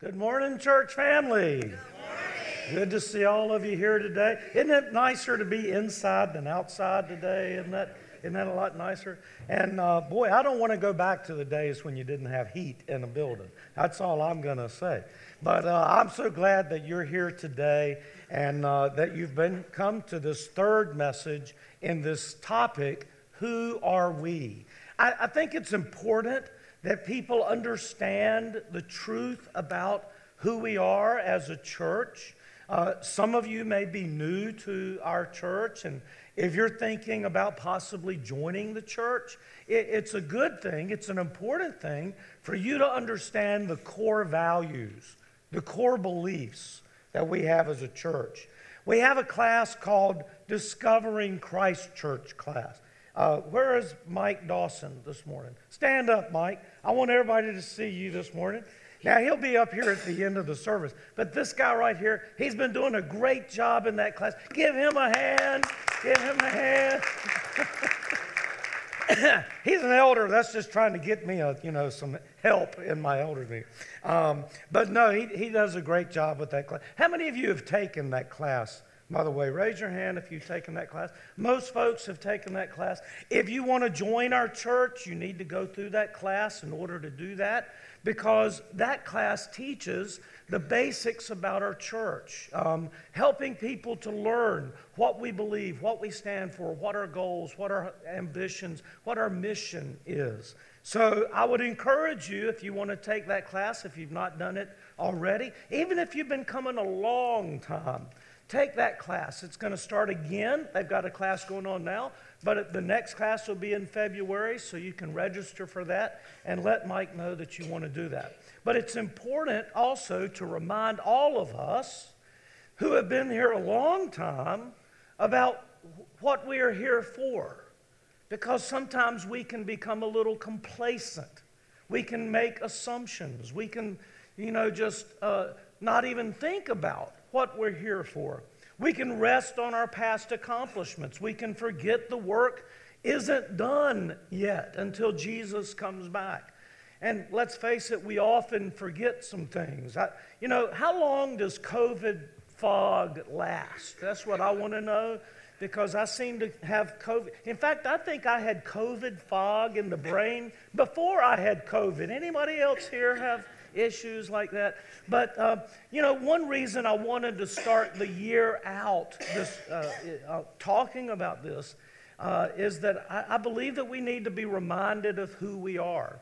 Good morning, church family. Good, to see all of you here today. Isn't it nicer to be inside than outside today? Isn't that, isn't that a lot nicer? And uh, boy, I don't want to go back to the days when you didn't have heat in a building. That's all I'm going to say. But uh, I'm so glad that you're here today and uh, that you've been come to this third message in this topic who are we? I, I think it's important that people understand the truth about who we are as a church. Uh, some of you may be new to our church, and if you're thinking about possibly joining the church, it, it's a good thing, it's an important thing for you to understand the core values, the core beliefs that we have as a church. We have a class called Discovering Christ Church class. Uh, where is Mike Dawson this morning? Stand up, Mike. I want everybody to see you this morning. Now, he'll be up here at the end of the service, but this guy right here, he's been doing a great job in that class. Give him a hand. Give him a hand. he's an elder. That's just trying to get me, a, you know, some help in my elder meeting. Um, but no, he, he does a great job with that class. How many of you have taken that class by the way, raise your hand if you've taken that class. Most folks have taken that class. If you want to join our church, you need to go through that class in order to do that because that class teaches the basics about our church, um, helping people to learn what we believe, what we stand for, what our goals, what our ambitions, what our mission is. So I would encourage you, if you want to take that class, if you've not done it already, even if you've been coming a long time take that class. It's going to start again. They've got a class going on now, but the next class will be in February, so you can register for that and let Mike know that you want to do that. But it's important also to remind all of us who have been here a long time about what we are here for. Because sometimes we can become a little complacent. We can make assumptions. We can, you know, just uh, not even think about what we're here for. We can rest on our past accomplishments. We can forget the work isn't done yet until Jesus comes back. And let's face it, we often forget some things. I, you know, how long does COVID fog last? That's what I want to know because I seem to have COVID. In fact, I think I had COVID fog in the brain before I had COVID. Anybody else here have issues like that. But, uh, you know, one reason I wanted to start the year out this, uh, uh, talking about this uh, is that I, I believe that we need to be reminded of who we are.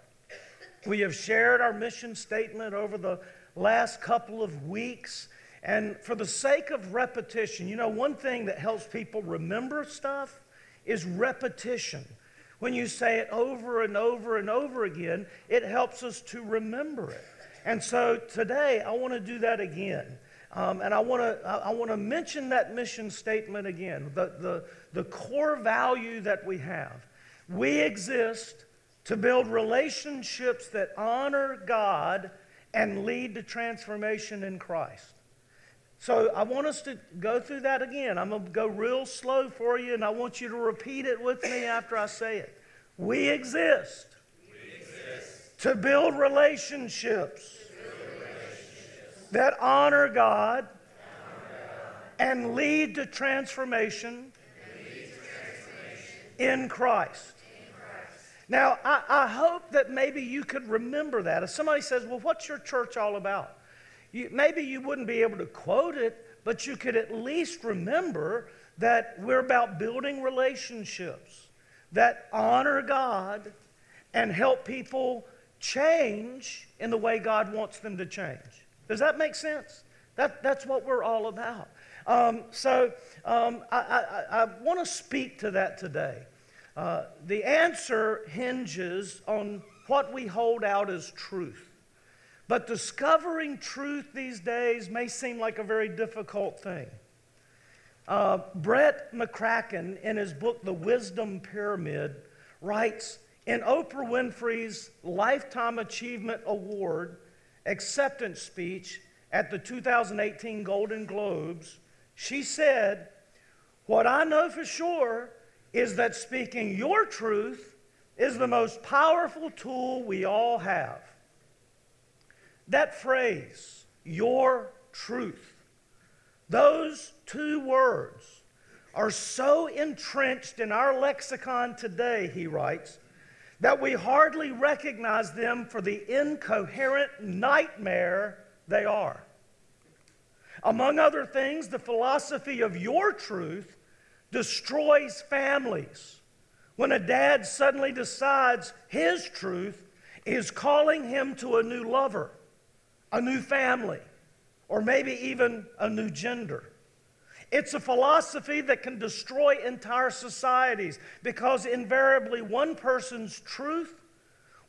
We have shared our mission statement over the last couple of weeks. And for the sake of repetition, you know, one thing that helps people remember stuff is repetition. When you say it over and over and over again, it helps us to remember it. And so today I want to do that again. Um, and I want to I want to mention that mission statement again. The, the, the core value that we have. We exist to build relationships that honor God and lead to transformation in Christ. So I want us to go through that again. I'm going to go real slow for you, and I want you to repeat it with me after I say it. We exist, we exist. to build relationships that honor God and lead to transformation in Christ. Now, I, I, hope that maybe you could remember that. If somebody says, Well, what's your church all about? You, maybe you wouldn't be able to quote it, but you could at least remember that we're about building relationships that honor God and help people change in the way God wants them to change. Does that make sense? That, that's what we're all about. Um, so um, I, I, I want to speak to that today. Uh, the answer hinges on what we hold out as truth. But discovering truth these days may seem like a very difficult thing. Uh, Brett McCracken, in his book, The Wisdom Pyramid, writes In Oprah Winfrey's Lifetime Achievement Award, acceptance speech at the 2018 Golden Globes, she said, What I know for sure is that speaking your truth is the most powerful tool we all have. That phrase, your truth, those two words are so entrenched in our lexicon today, he writes, that we hardly recognize them for the incoherent nightmare they are. Among other things, the philosophy of your truth destroys families. When a dad suddenly decides his truth is calling him to a new lover, a new family, or maybe even a new gender. It's a philosophy that can destroy entire societies because invariably one person's truth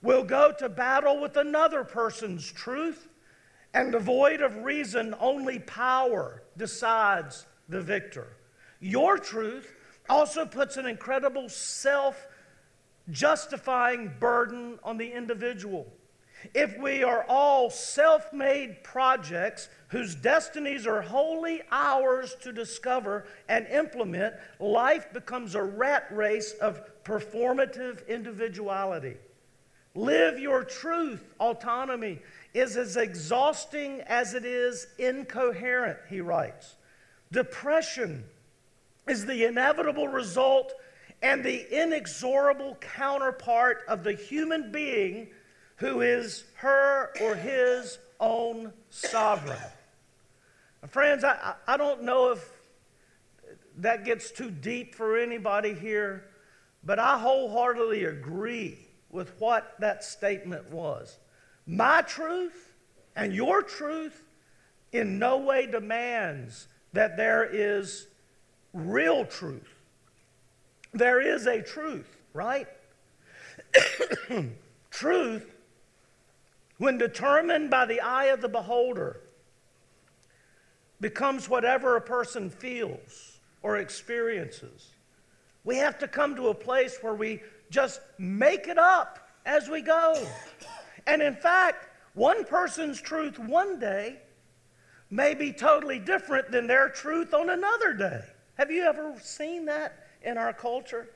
will go to battle with another person's truth, and devoid of reason, only power decides the victor. Your truth also puts an incredible self justifying burden on the individual. If we are all self made projects whose destinies are wholly ours to discover and implement, life becomes a rat race of performative individuality. Live your truth, autonomy, is as exhausting as it is incoherent, he writes. Depression is the inevitable result and the inexorable counterpart of the human being who is her or his own sovereign. Friends, I, I don't know if that gets too deep for anybody here, but I wholeheartedly agree with what that statement was. My truth and your truth in no way demands that there is real truth. There is a truth, right? truth, when determined by the eye of the beholder, becomes whatever a person feels or experiences. We have to come to a place where we just make it up as we go. And in fact, one person's truth one day may be totally different than their truth on another day. Have you ever seen that in our culture?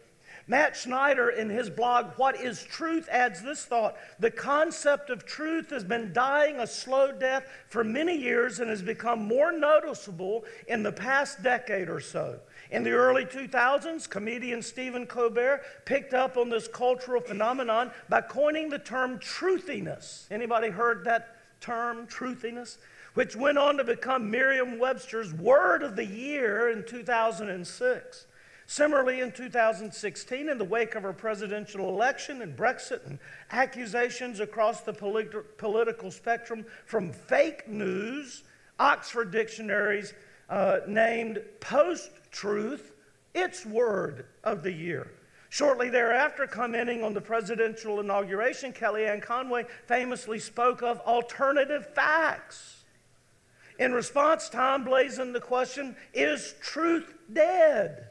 Matt Schneider, in his blog, What is Truth, adds this thought The concept of truth has been dying a slow death for many years and has become more noticeable in the past decade or so. In the early 2000s, comedian Stephen Colbert picked up on this cultural phenomenon by coining the term truthiness. Anybody heard that term, truthiness? Which went on to become Merriam Webster's word of the year in 2006. Similarly, in 2016, in the wake of our presidential election and Brexit and accusations across the polit- political spectrum from fake news, Oxford dictionaries uh, named post truth its word of the year. Shortly thereafter, commenting on the presidential inauguration, Kellyanne Conway famously spoke of alternative facts. In response, Time blazoned the question Is truth dead?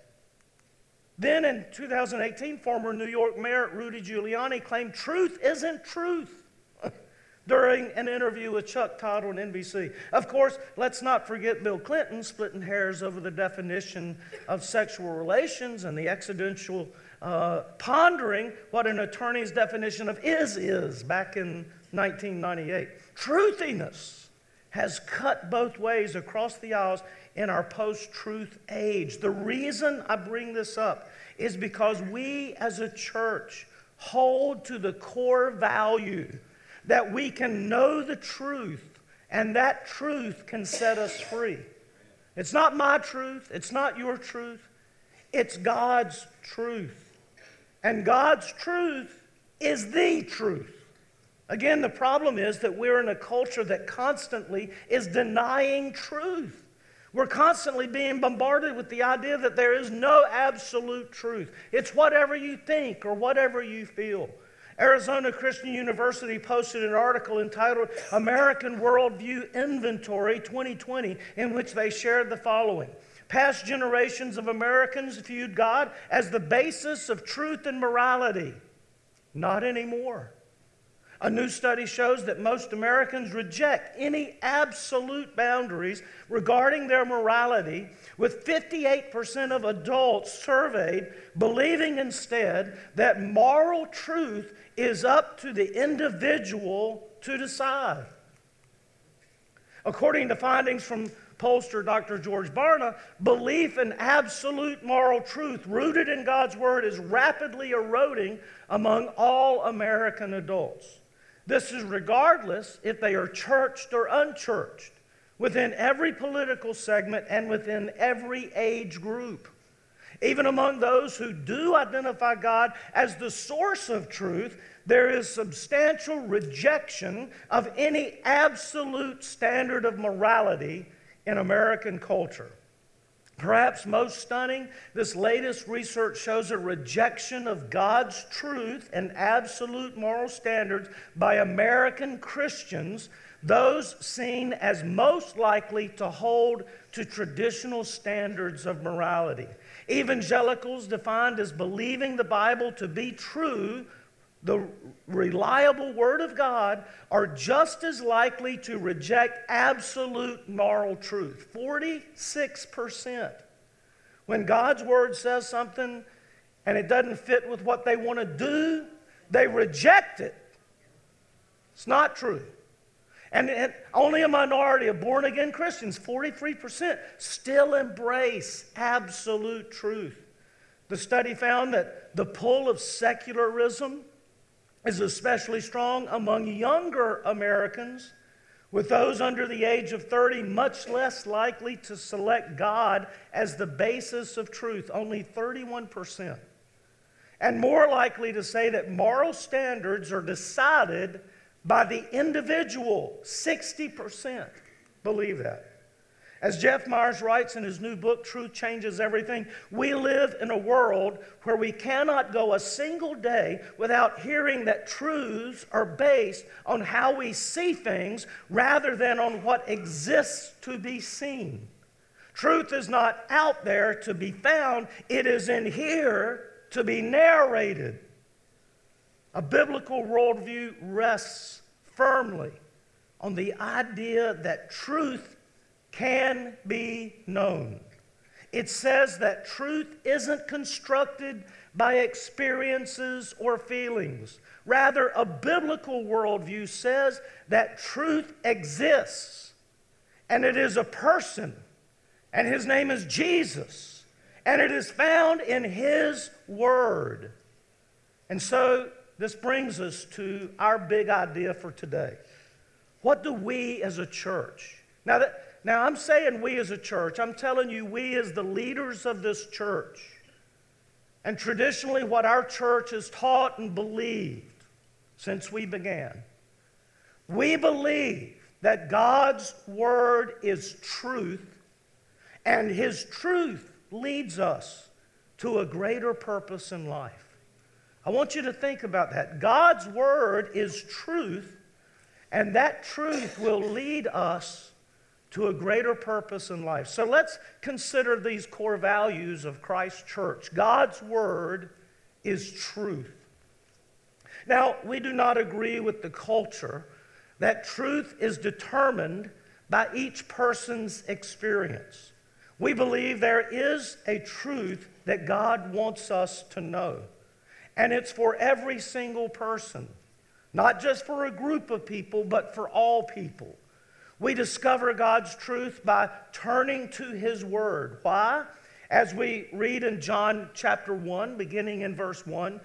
Then in 2018, former New York Mayor Rudy Giuliani claimed truth isn't truth during an interview with Chuck Todd on NBC. Of course, let's not forget Bill Clinton splitting hairs over the definition of sexual relations and the accidental uh, pondering what an attorney's definition of is is back in 1998. Truthiness has cut both ways across the aisles in our post truth age. The reason I bring this up is because we as a church hold to the core value that we can know the truth and that truth can set us free. It's not my truth, it's not your truth, it's God's truth. And God's truth is the truth. Again, the problem is that we're in a culture that constantly is denying truth. We're constantly being bombarded with the idea that there is no absolute truth. It's whatever you think or whatever you feel. Arizona Christian University posted an article entitled American Worldview Inventory 2020, in which they shared the following. Past generations of Americans viewed God as the basis of truth and morality. Not anymore. A new study shows that most Americans reject any absolute boundaries regarding their morality, with 58% of adults surveyed believing instead that moral truth is up to the individual to decide. According to findings from pollster Dr. George Barna, belief in absolute moral truth rooted in God's Word is rapidly eroding among all American adults. This is regardless if they are churched or unchurched, within every political segment and within every age group. Even among those who do identify God as the source of truth, there is substantial rejection of any absolute standard of morality in American culture. Perhaps most stunning, this latest research shows a rejection of God's truth and absolute moral standards by American Christians, those seen as most likely to hold to traditional standards of morality. Evangelicals, defined as believing the Bible to be true, the reliable Word of God, are just as likely to reject absolute moral truth 46%. When God's Word says something and it doesn't fit with what they want to do, they reject it. It's not true. And only a minority of born again Christians, 43%, still embrace absolute truth. The study found that the pull of secularism is especially strong among younger Americans, with those under the age of 30 much less likely to select God as the basis of truth, only 31%. And more likely to say that moral standards are decided by the individual, 60% believe that. As Jeff Myers writes in his new book, Truth Changes Everything, we live in a world where we cannot go a single day without hearing that truths are based on how we see things rather than on what exists to be seen. Truth is not out there to be found, it is in here to be narrated. A biblical worldview rests firmly on the idea that truth can be known. It says that truth isn't constructed by experiences or feelings. Rather, a biblical worldview says that truth exists, and it is a person, and his name is Jesus, and it is found in his word. And so, this brings us to our big idea for today. What do we as a church? Now, that, now, I'm saying we as a church, I'm telling you, we as the leaders of this church, and traditionally what our church has taught and believed since we began, we believe that God's Word is truth, and His truth leads us to a greater purpose in life. I want you to think about that. God's Word is truth, and that truth will lead us to a greater purpose in life. So let's consider these core values of Christ's church. God's word is truth. Now, we do not agree with the culture that truth is determined by each person's experience. We believe there is a truth that God wants us to know, and it's for every single person, not just for a group of people, but for all people. We discover God's truth by turning to His Word. Why? As we read in John chapter 1, beginning in verse 1,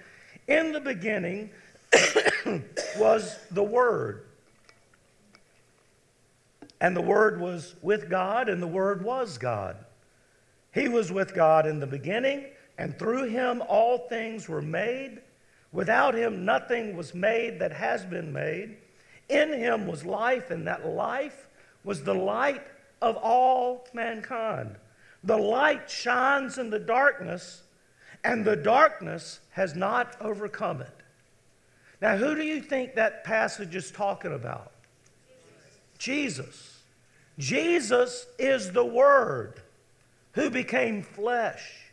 in the beginning was the Word. And the Word was with God, and the Word was God. He was with God in the beginning, and through him all things were made. Without him, nothing was made that has been made. In him was life, and that life was the light of all mankind. The light shines in the darkness, and the darkness has not overcome it. Now, who do you think that passage is talking about? Jesus. Jesus is the Word who became flesh.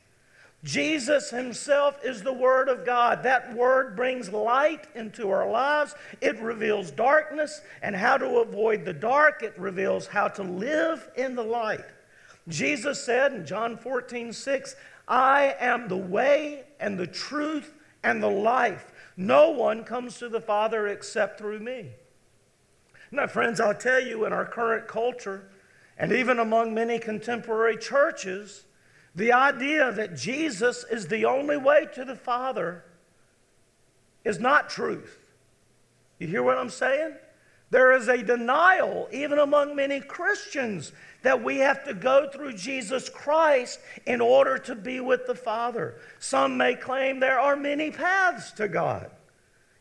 Jesus Himself is the Word of God. That Word brings light into our lives. It reveals darkness and how to avoid the dark. It reveals how to live in the light. Jesus said in John 14, 6, I am the way and the truth and the life. No one comes to the Father except through me. Now, friends, I'll tell you, in our current culture, and even among many contemporary churches, the idea that Jesus is the only way to the Father is not truth. You hear what I'm saying? There is a denial, even among many Christians, that we have to go through Jesus Christ in order to be with the Father. Some may claim there are many paths to God.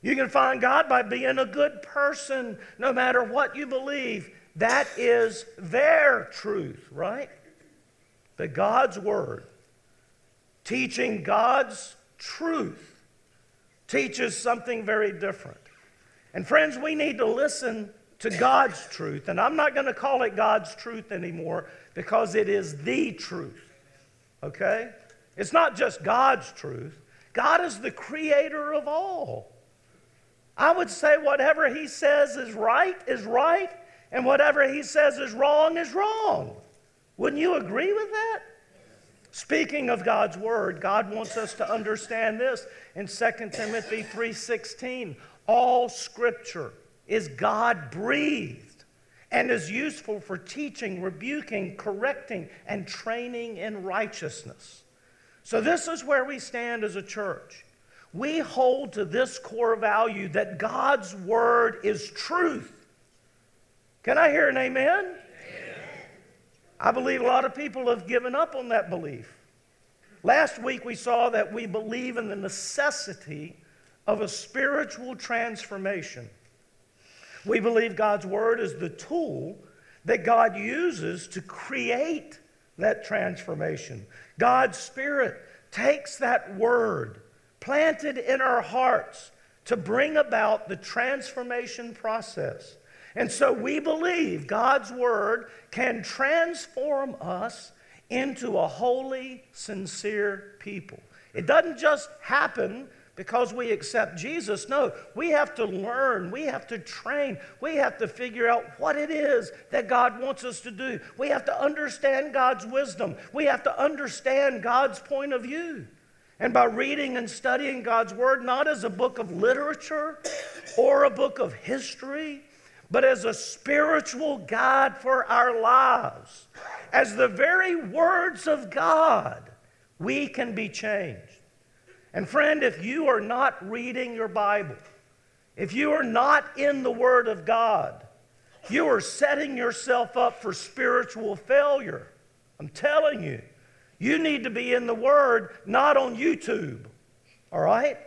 You can find God by being a good person, no matter what you believe. That is their truth, right? But God's Word, teaching God's truth, teaches something very different. And friends, we need to listen to God's truth. And I'm not going to call it God's truth anymore because it is the truth. Okay? It's not just God's truth, God is the creator of all. I would say whatever He says is right is right, and whatever He says is wrong is wrong. Wouldn't you agree with that? Speaking of God's word, God wants us to understand this in 2 Timothy 3:16. All scripture is God breathed and is useful for teaching, rebuking, correcting, and training in righteousness. So, this is where we stand as a church. We hold to this core value that God's word is truth. Can I hear an amen? I believe a lot of people have given up on that belief. Last week we saw that we believe in the necessity of a spiritual transformation. We believe God's Word is the tool that God uses to create that transformation. God's Spirit takes that Word planted in our hearts to bring about the transformation process. And so we believe God's Word can transform us into a holy, sincere people. It doesn't just happen because we accept Jesus. No, we have to learn, we have to train, we have to figure out what it is that God wants us to do. We have to understand God's wisdom, we have to understand God's point of view. And by reading and studying God's Word, not as a book of literature or a book of history, but as a spiritual guide for our lives, as the very words of God, we can be changed. And friend, if you are not reading your Bible, if you are not in the Word of God, you are setting yourself up for spiritual failure. I'm telling you, you need to be in the Word, not on YouTube. All right?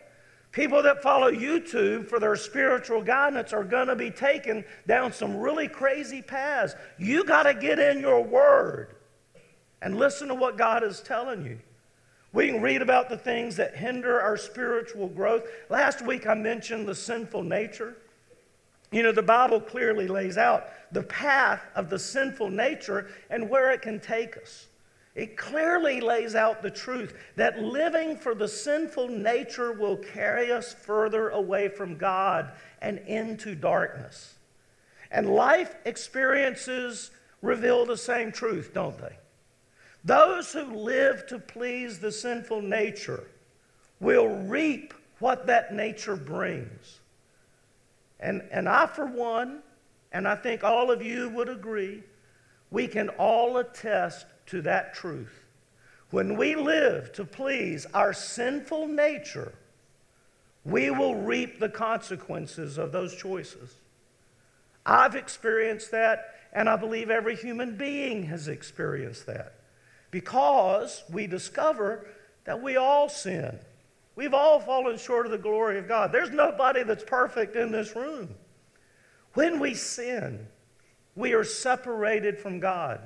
People that follow YouTube for their spiritual guidance are going to be taken down some really crazy paths. You got to get in your Word and listen to what God is telling you. We can read about the things that hinder our spiritual growth. Last week I mentioned the sinful nature. You know, the Bible clearly lays out the path of the sinful nature and where it can take us. It clearly lays out the truth that living for the sinful nature will carry us further away from God and into darkness. And life experiences reveal the same truth, don't they? Those who live to please the sinful nature will reap what that nature brings. And, and I, for one, and I think all of you would agree, we can all attest to that truth. When we live to please our sinful nature, we will reap the consequences of those choices. I've experienced that, and I believe every human being has experienced that because we discover that we all sin. We've all fallen short of the glory of God. There's nobody that's perfect in this room. When we sin, we are separated from God.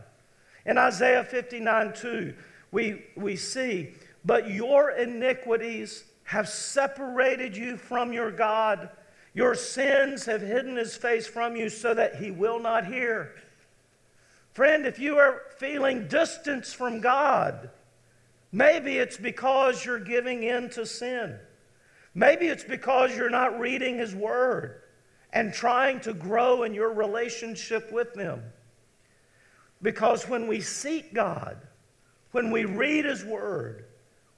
In Isaiah 59 2, we, we see, but your iniquities have separated you from your God. Your sins have hidden his face from you so that he will not hear. Friend, if you are feeling distance from God, maybe it's because you're giving in to sin. Maybe it's because you're not reading His Word and trying to grow in your relationship with Him. Because when we seek God, when we read His Word,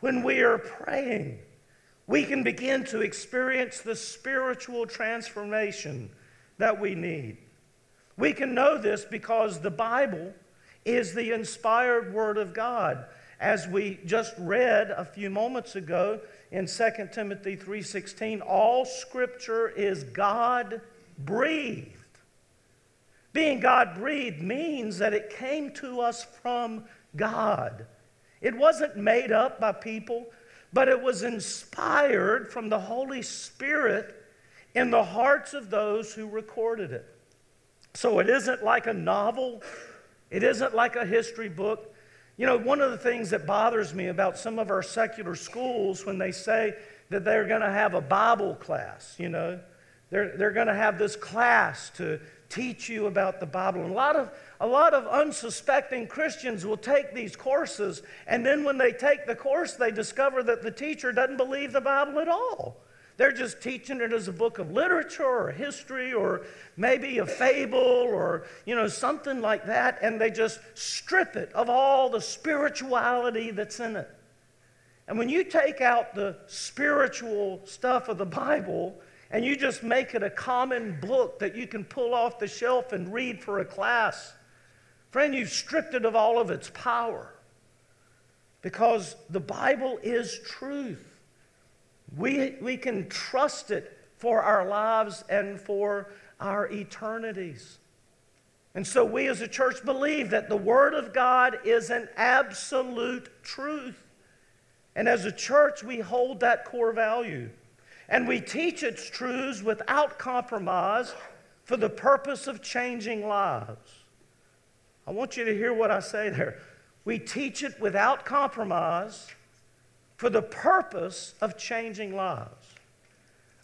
when we are praying, we can begin to experience the spiritual transformation that we need. We can know this because the Bible is the inspired Word of God. As we just read a few moments ago in 2 Timothy 3:16, all scripture is God breathed. Being God breathed means that it came to us from God. It wasn't made up by people, but it was inspired from the Holy Spirit in the hearts of those who recorded it. So it isn't like a novel, it isn't like a history book. You know, one of the things that bothers me about some of our secular schools when they say that they're going to have a Bible class, you know, they're, they're going to have this class to teach you about the Bible. And a lot of a lot of unsuspecting Christians will take these courses, and then when they take the course, they discover that the teacher doesn't believe the Bible at all. They're just teaching it as a book of literature or history or maybe a fable or, you know, something like that, and they just strip it of all the spirituality that's in it. And when you take out the spiritual stuff of the Bible and you just make it a common book that you can pull off the shelf and read for a class, friend, you've stripped it of all of its power because the Bible is truth. We, we can trust it for our lives and for our eternities. And so we as a church believe that the Word of God is an absolute truth. And as a church, we hold that core value. And we teach its truths without compromise for the purpose of changing lives. I want you to hear what I say there. We teach it without compromise for the purpose of changing lives.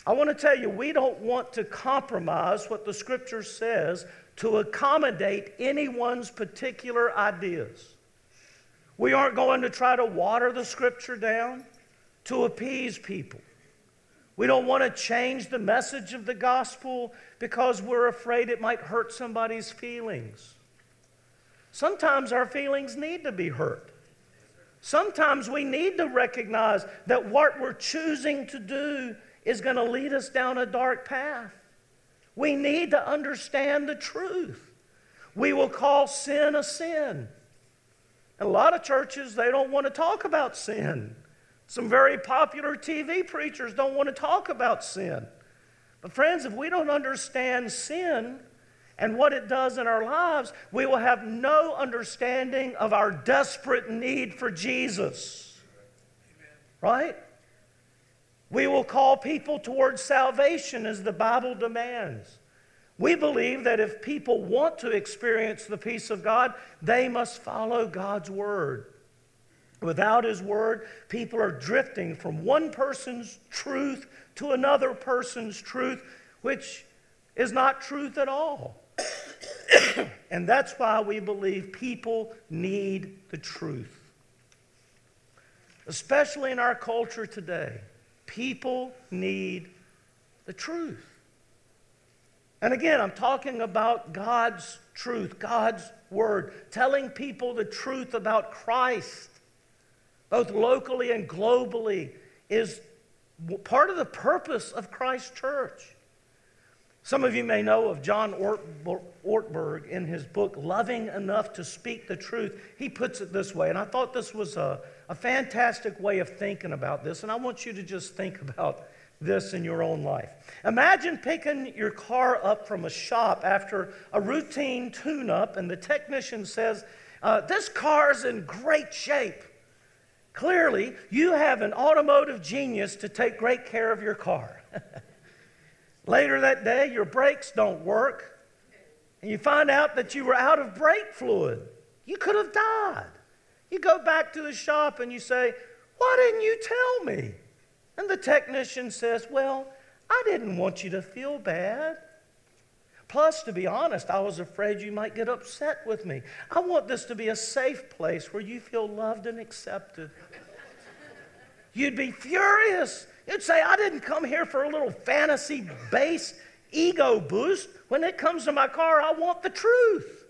I want to tell you, we don't want to compromise what the scripture says to accommodate anyone's particular ideas. We aren't going to try to water the scripture down to appease people. We don't want to change the message of the gospel because we're afraid it might hurt somebody's feelings. Sometimes our feelings need to be hurt. Sometimes we need to recognize that what we're choosing to do is going to lead us down a dark path. We need to understand the truth. We will call sin a sin. And a lot of churches, they don't want to talk about sin. Some very popular TV preachers don't want to talk about sin. But, friends, if we don't understand sin, and what it does in our lives, we will have no understanding of our desperate need for Jesus. Right? We will call people towards salvation as the Bible demands. We believe that if people want to experience the peace of God, they must follow God's word. Without His word, people are drifting from one person's truth to another person's truth, which is not truth at all. and that's why we believe people need the truth. Especially in our culture today, people need the truth. And again, I'm talking about God's truth, God's word, telling people the truth about Christ, both locally and globally, is part of the purpose of Christ's church. Some of you may know of John Ortberg in his book, Loving Enough to Speak the Truth. He puts it this way, and I thought this was a, a fantastic way of thinking about this, and I want you to just think about this in your own life. Imagine picking your car up from a shop after a routine tune up, and the technician says, uh, This car's in great shape. Clearly, you have an automotive genius to take great care of your car. Later that day, your brakes don't work, and you find out that you were out of brake fluid. You could have died. You go back to the shop and you say, Why didn't you tell me? And the technician says, Well, I didn't want you to feel bad. Plus, to be honest, I was afraid you might get upset with me. I want this to be a safe place where you feel loved and accepted. You'd be furious You'd say, I didn't come here for a little fantasy based ego boost. When it comes to my car, I want the truth.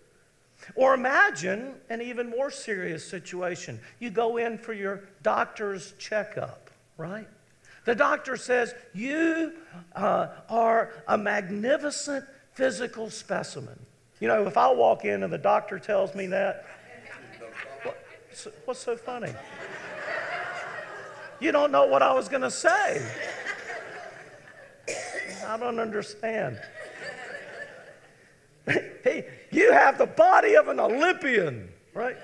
Or imagine an even more serious situation. You go in for your doctor's checkup, right? The doctor says, You uh, are a magnificent physical specimen. You know, if I walk in and the doctor tells me that, what's, so funny? You don't know what I was going to say. I don't understand. hey, you have the body of an Olympian, right?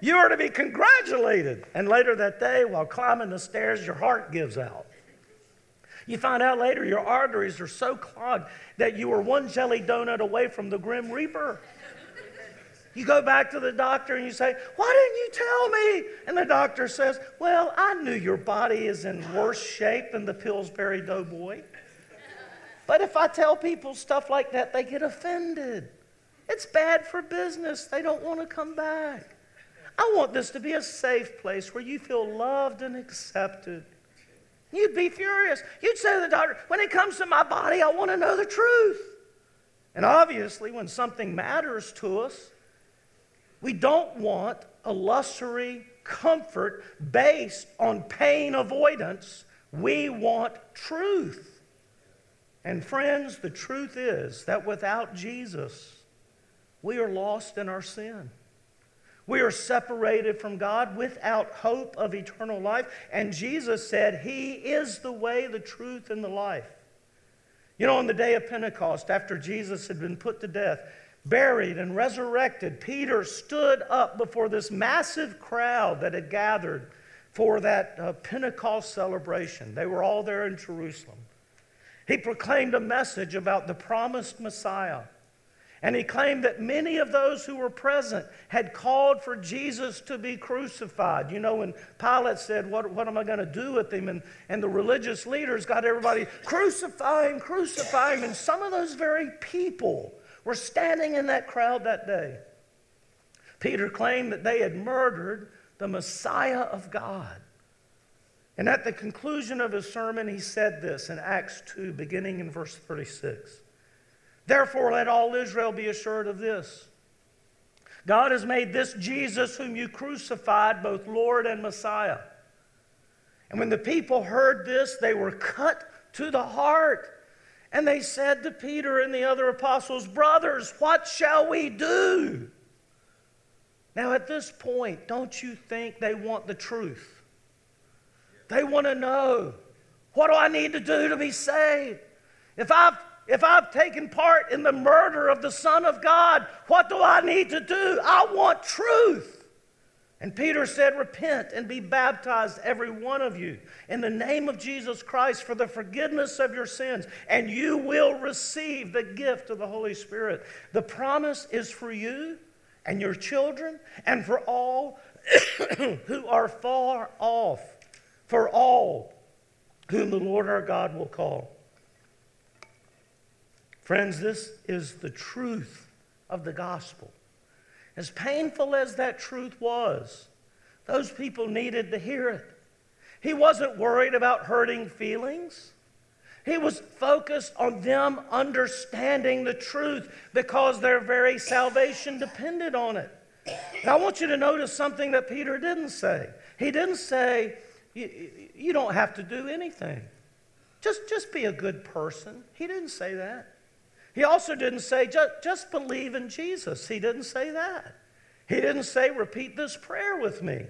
You are to be congratulated. And later that day, while climbing the stairs, your heart gives out. You find out later your arteries are so clogged that you were one jelly donut away from the Grim Reaper. You go back to the doctor and you say, Why didn't you tell me? And the doctor says, Well, I knew your body is in worse shape than the Pillsbury Doughboy. But if I tell people stuff like that, they get offended. It's bad for business. They don't want to come back. I want this to be a safe place where you feel loved and accepted. You'd be furious. You'd say to the doctor, when it comes to my body, I want to know the truth. And obviously, when something matters to us, we don't want illusory comfort based on pain avoidance. We want truth. And friends, the truth is that without Jesus, we are lost in our sin. We are separated from God without hope of eternal life. And Jesus said, He is the way, the truth, and the life. You know, on the day of Pentecost, after Jesus had been put to death, buried, and resurrected, Peter stood up before this massive crowd that had gathered for that uh, Pentecost celebration. They were all there in Jerusalem. He proclaimed a message about the promised Messiah. And he claimed that many of those who were present had called for Jesus to be crucified. You know, when Pilate said, What, what am I going to do with him? And, and the religious leaders got everybody, crucify him, crucify him. And some of those very people were standing in that crowd that day. Peter claimed that they had murdered the Messiah of God. And at the conclusion of his sermon, he said this in Acts 2, beginning in verse 36. Therefore, let all Israel be assured of this God has made this Jesus, whom you crucified, both Lord and Messiah. And when the people heard this, they were cut to the heart. And they said to Peter and the other apostles, Brothers, what shall we do? Now, at this point, don't you think they want the truth? They want to know what do I need to do to be saved? If I've if I've taken part in the murder of the Son of God, what do I need to do? I want truth. And Peter said, Repent and be baptized, every one of you, in the name of Jesus Christ for the forgiveness of your sins, and you will receive the gift of the Holy Spirit. The promise is for you and your children, and for all who are far off, for all whom the Lord our God will call. Friends, this is the truth of the gospel. As painful as that truth was, those people needed to hear it. He wasn't worried about hurting feelings. He was focused on them understanding the truth because their very salvation depended on it. I want you to notice something that Peter didn't say. He didn't say, You don't have to do anything, just, just be a good person. He didn't say that. He also didn't say, just, just believe in Jesus. He didn't say that. He didn't say, repeat this prayer with me.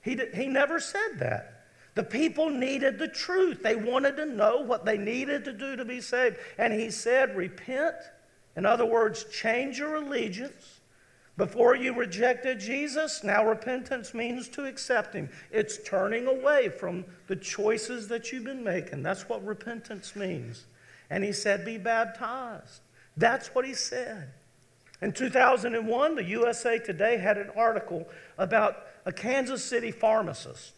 He, did, he never said that. The people needed the truth. They wanted to know what they needed to do to be saved. And he said, repent. In other words, change your allegiance. Before you rejected Jesus, now repentance means to accept him. It's turning away from the choices that you've been making. That's what repentance means. And he said, be baptized. That's what he said. In 2001, the USA Today had an article about a Kansas City pharmacist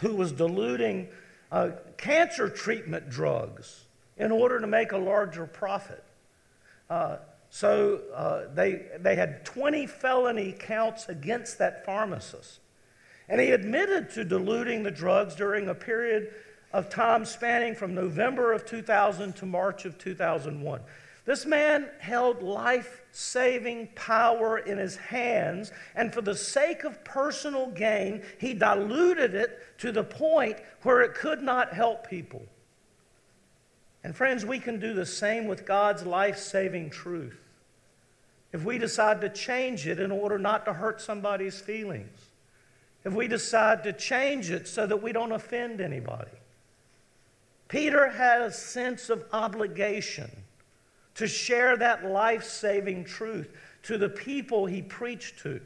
who was diluting uh, cancer treatment drugs in order to make a larger profit. Uh, so uh, they, they had 20 felony counts against that pharmacist. And he admitted to diluting the drugs during a period of time spanning from November of 2000 to March of 2001. This man held life saving power in his hands, and for the sake of personal gain, he diluted it to the point where it could not help people. And friends, we can do the same with God's life saving truth. if we decide to change it in order not to hurt somebody's feelings, if we decide to change it so that we don't offend anybody. Peter had a sense of obligation to share that life saving truth to the people he preached to.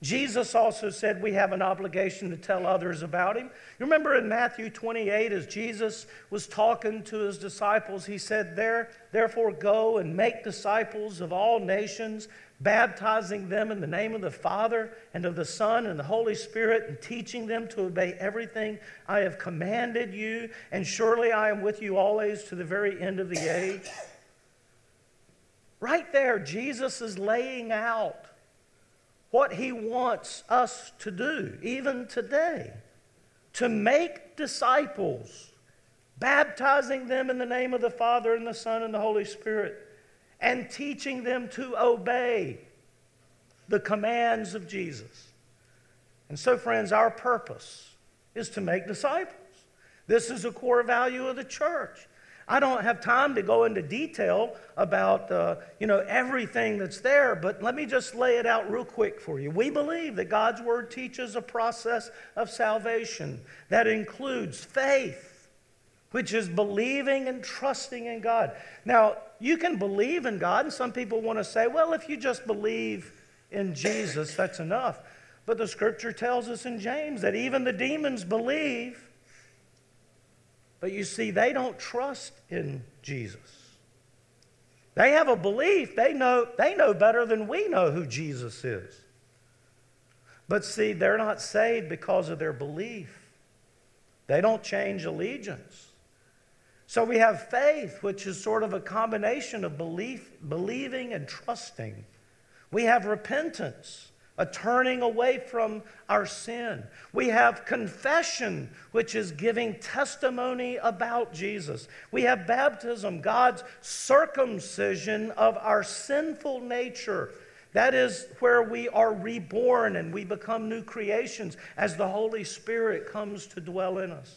Jesus also said we have an obligation to tell others about him. You remember in Matthew 28, as Jesus was talking to his disciples, he said, there, Therefore, go and make disciples of all nations, baptizing them in the name of the Father and of the Son and the Holy Spirit, and teaching them to obey everything I have commanded you. And surely I am with you always to the very end of the age. Right there, Jesus is laying out what he wants us to do, even today, to make disciples, baptizing them in the name of the Father and the Son and the Holy Spirit, and teaching them to obey the commands of Jesus. And so, friends, our purpose is to make disciples. This is a core value of the church. I don't have time to go into detail about uh, you know everything that's there, but let me just lay it out real quick for you. We believe that God's word teaches a process of salvation that includes faith, which is believing and trusting in God. Now, you can believe in God, and some people want to say, well, if you just believe in Jesus, that's enough. But the scripture tells us in James that even the demons believe but you see, they don't trust in Jesus. They have a belief. They know, they know better than we know who Jesus is. But see, they're not saved because of their belief. They don't change allegiance. So we have faith, which is sort of a combination of belief, believing and trusting. We have repentance, a turning away from our sin. We have confession, which is giving testimony about Jesus. We have baptism, God's circumcision of our sinful nature. That is where we are reborn and we become new creations as the Holy Spirit comes to dwell in us.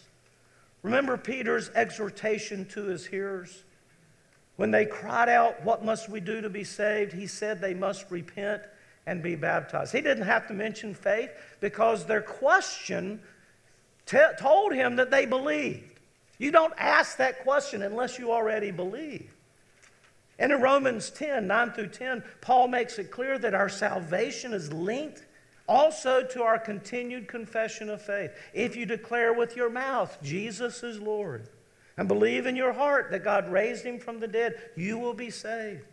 Remember Peter's exhortation to his hearers? When they cried out, What must we do to be saved? He said they must repent and be baptized. He didn't have to mention faith because their question t- told him that they believed. You don't ask that question unless you already believe. And in Romans 10 9 through 10, Paul makes it clear that our salvation is linked also to our continued confession of faith. If you declare with your mouth, Jesus is Lord, and believe in your heart that God raised him from the dead, you will be saved.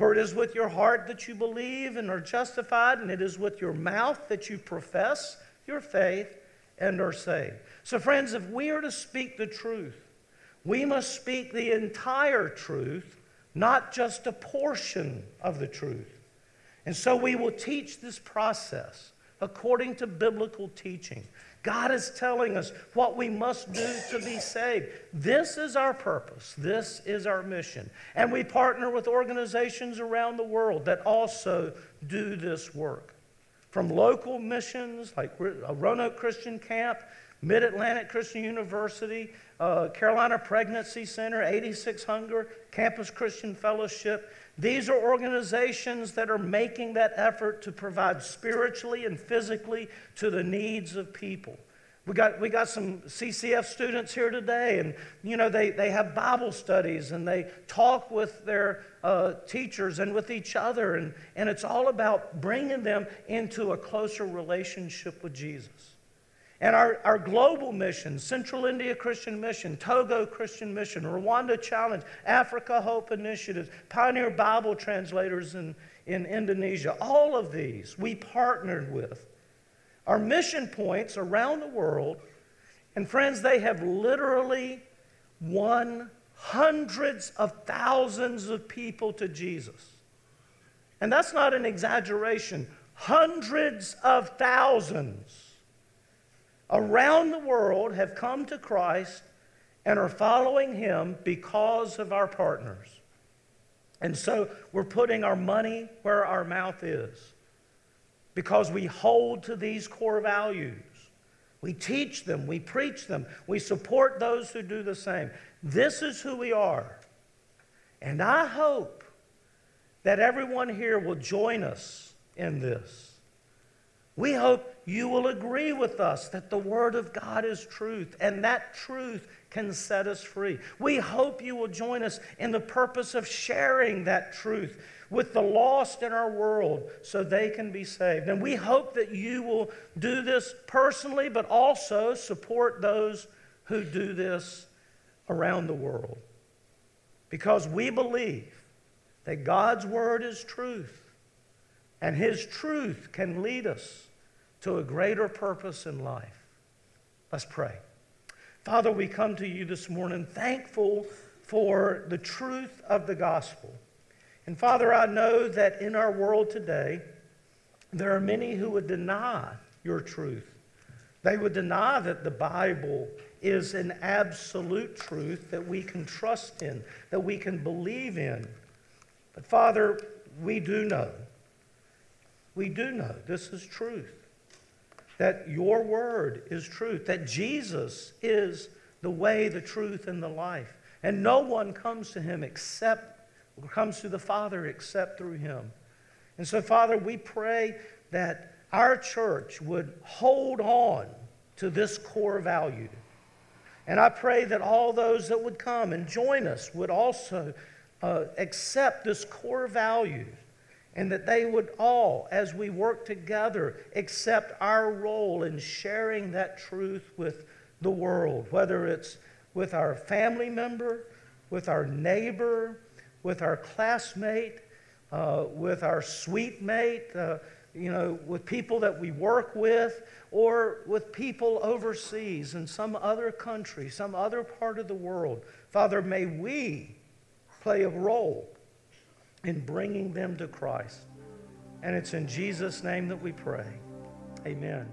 For it is with your heart that you believe and are justified, and it is with your mouth that you profess your faith and are saved. So, friends, if we are to speak the truth, we must speak the entire truth, not just a portion of the truth. And so we will teach this process according to biblical teaching. God is telling us what we must do to be saved. This is our purpose. This is our mission. And we partner with organizations around the world that also do this work. From local missions like a uh, Roanoke Christian Camp, Mid Atlantic Christian University, uh, Carolina Pregnancy Center, 86 Hunger, Campus Christian Fellowship. These are organizations that are making that effort to provide spiritually and physically to the needs of people. We got, we got some CCF students here today, and you know, they, they have Bible studies and they talk with their uh, teachers and with each other, and, and it's all about bringing them into a closer relationship with Jesus. And our, our global missions, Central India Christian Mission, Togo Christian Mission, Rwanda Challenge, Africa Hope Initiatives, Pioneer Bible Translators in, in Indonesia, all of these we partnered with. Our mission points around the world, and friends, they have literally won hundreds of thousands of people to Jesus. And that's not an exaggeration. Hundreds of thousands around the world have come to Christ and are following him because of our partners. And so we're putting our money where our mouth is because we hold to these core values. We teach them, we preach them, we support those who do the same. This is who we are. And I hope that everyone here will join us in this. We hope you will agree with us that the Word of God is truth, and that truth can set us free. We hope you will join us in the purpose of sharing that truth with the lost in our world so they can be saved. And we hope that you will do this personally, but also support those who do this around the world. Because we believe that God's Word is truth, and His truth can lead us to a greater purpose in life. Let's pray. Father, we come to you this morning thankful for the truth of the gospel. And Father, I know that in our world today, there are many who would deny your truth. They would deny that the Bible is an absolute truth that we can trust in, that we can believe in. But Father, we do know, we do know this is truth, that your word is truth, that Jesus is the way, the truth, and the life. And no one comes to him except comes to the Father except through him. And so, Father, we pray that our church would hold on to this core value. And I pray that all those that would come and join us would also uh, accept this core value and that they would all, as we work together, accept our role in sharing that truth with the world, whether it's with our family member, with our neighbor, with our classmate, uh, with our suite mate, uh, you know, with people that we work with, or with people overseas in some other country, some other part of the world. Father, may we play a role in bringing them to Christ. And it's in Jesus' name that we pray. Amen.